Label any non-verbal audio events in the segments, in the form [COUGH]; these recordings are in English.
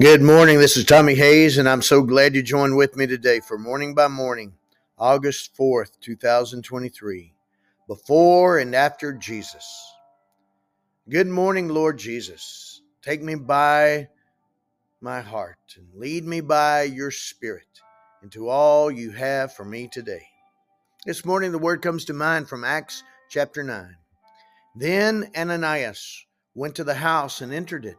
Good morning. This is Tommy Hays, and I'm so glad you joined with me today for Morning by Morning, August 4th, 2023. Before and after Jesus. Good morning, Lord Jesus. Take me by my heart and lead me by your Spirit into all you have for me today. This morning, the word comes to mind from Acts chapter 9. Then Ananias went to the house and entered it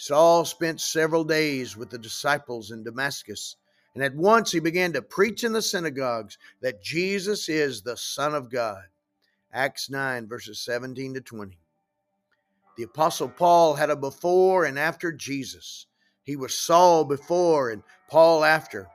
Saul spent several days with the disciples in Damascus, and at once he began to preach in the synagogues that Jesus is the Son of God. Acts 9, verses 17 to 20. The Apostle Paul had a before and after Jesus. He was Saul before and Paul after.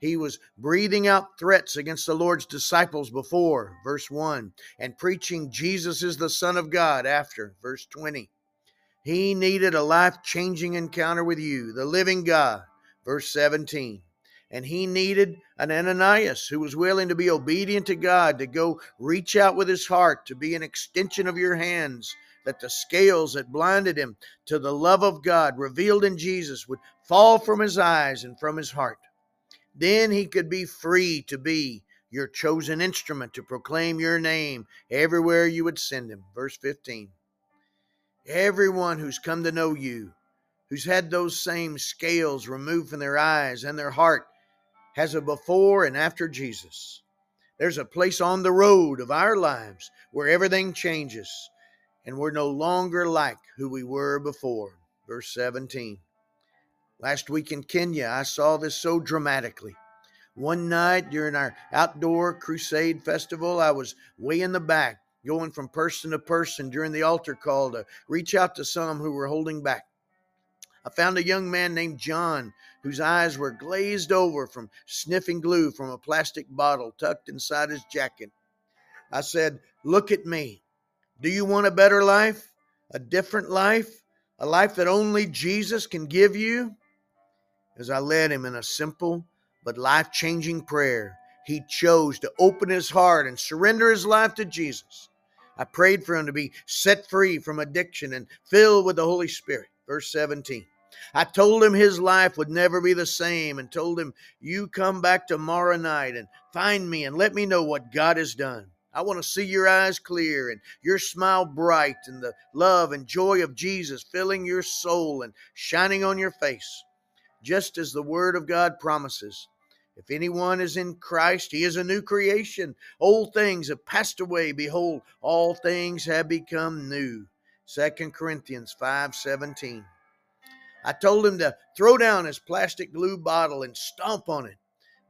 He was breathing out threats against the Lord's disciples before, verse 1, and preaching Jesus is the Son of God after, verse 20. He needed a life changing encounter with you, the living God. Verse 17. And he needed an Ananias who was willing to be obedient to God, to go reach out with his heart, to be an extension of your hands, that the scales that blinded him to the love of God revealed in Jesus would fall from his eyes and from his heart. Then he could be free to be your chosen instrument to proclaim your name everywhere you would send him. Verse 15. Everyone who's come to know you, who's had those same scales removed from their eyes and their heart, has a before and after Jesus. There's a place on the road of our lives where everything changes and we're no longer like who we were before. Verse 17. Last week in Kenya, I saw this so dramatically. One night during our outdoor crusade festival, I was way in the back going from person to person during the altar call to reach out to some who were holding back. I found a young man named John whose eyes were glazed over from sniffing glue from a plastic bottle tucked inside his jacket. I said, Look at me. Do you want a better life? A different life? A life that only Jesus can give you? As I led him in a simple but life changing prayer, he chose to open his heart and surrender his life to Jesus. I prayed for him to be set free from addiction and filled with the Holy Spirit. Verse 17. I told him his life would never be the same and told him, You come back tomorrow night and find me and let me know what God has done. I want to see your eyes clear and your smile bright and the love and joy of Jesus filling your soul and shining on your face, just as the Word of God promises. If anyone is in Christ, he is a new creation. Old things have passed away. Behold, all things have become new. 2 Corinthians 5:17. I told him to throw down his plastic glue bottle and stomp on it.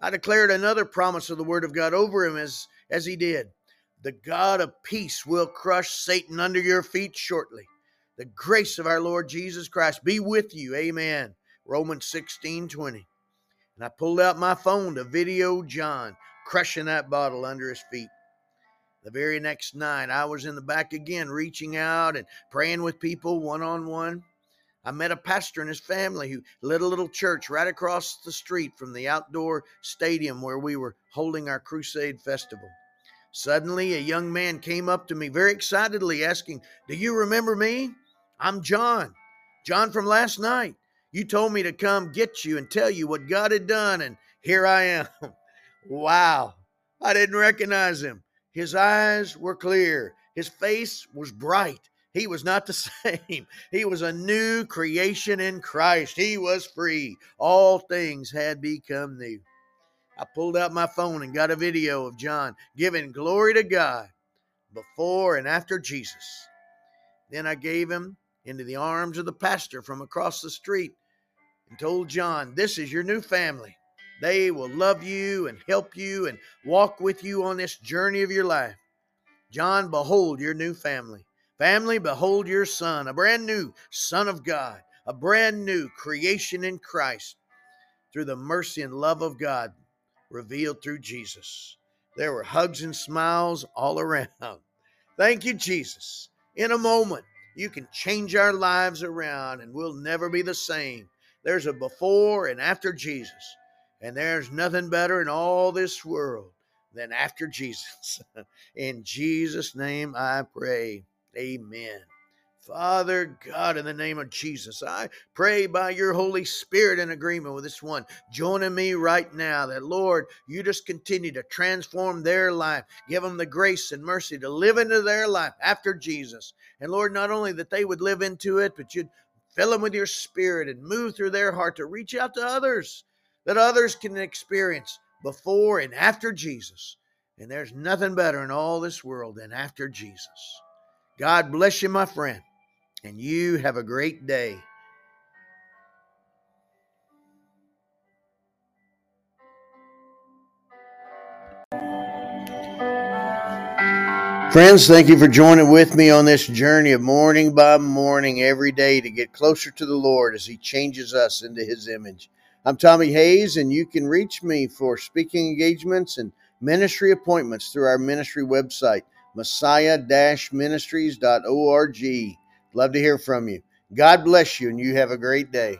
I declared another promise of the word of God over him as, as he did. The God of peace will crush Satan under your feet shortly. The grace of our Lord Jesus Christ be with you. Amen. Romans 16 20 and I pulled out my phone to video John crushing that bottle under his feet. The very next night, I was in the back again, reaching out and praying with people one on one. I met a pastor and his family who led a little church right across the street from the outdoor stadium where we were holding our crusade festival. Suddenly, a young man came up to me very excitedly, asking, Do you remember me? I'm John, John from last night. You told me to come get you and tell you what God had done, and here I am. [LAUGHS] wow. I didn't recognize him. His eyes were clear, his face was bright. He was not the [LAUGHS] same. He was a new creation in Christ. He was free. All things had become new. I pulled out my phone and got a video of John giving glory to God before and after Jesus. Then I gave him into the arms of the pastor from across the street and told John, This is your new family. They will love you and help you and walk with you on this journey of your life. John, behold your new family. Family, behold your son, a brand new Son of God, a brand new creation in Christ. Through the mercy and love of God, revealed through Jesus. There were hugs and smiles all around. [LAUGHS] Thank you, Jesus. In a moment, you can change our lives around and we'll never be the same. There's a before and after Jesus, and there's nothing better in all this world than after [LAUGHS] Jesus. in Jesus' name I pray. Amen. Father God, in the name of Jesus, I pray by your Holy Spirit in agreement with this one, joining me right now, that Lord, you just continue to transform their life, give them the grace and mercy to live into their life after Jesus. And Lord, not only that they would live into it, but you'd fill them with your spirit and move through their heart to reach out to others, that others can experience before and after Jesus. And there's nothing better in all this world than after Jesus. God bless you, my friend and you have a great day. Friends, thank you for joining with me on this journey of morning by morning every day to get closer to the Lord as He changes us into His image. I'm Tommy Hays, and you can reach me for speaking engagements and ministry appointments through our ministry website, messiah ministries.org. Love to hear from you. God bless you, and you have a great day.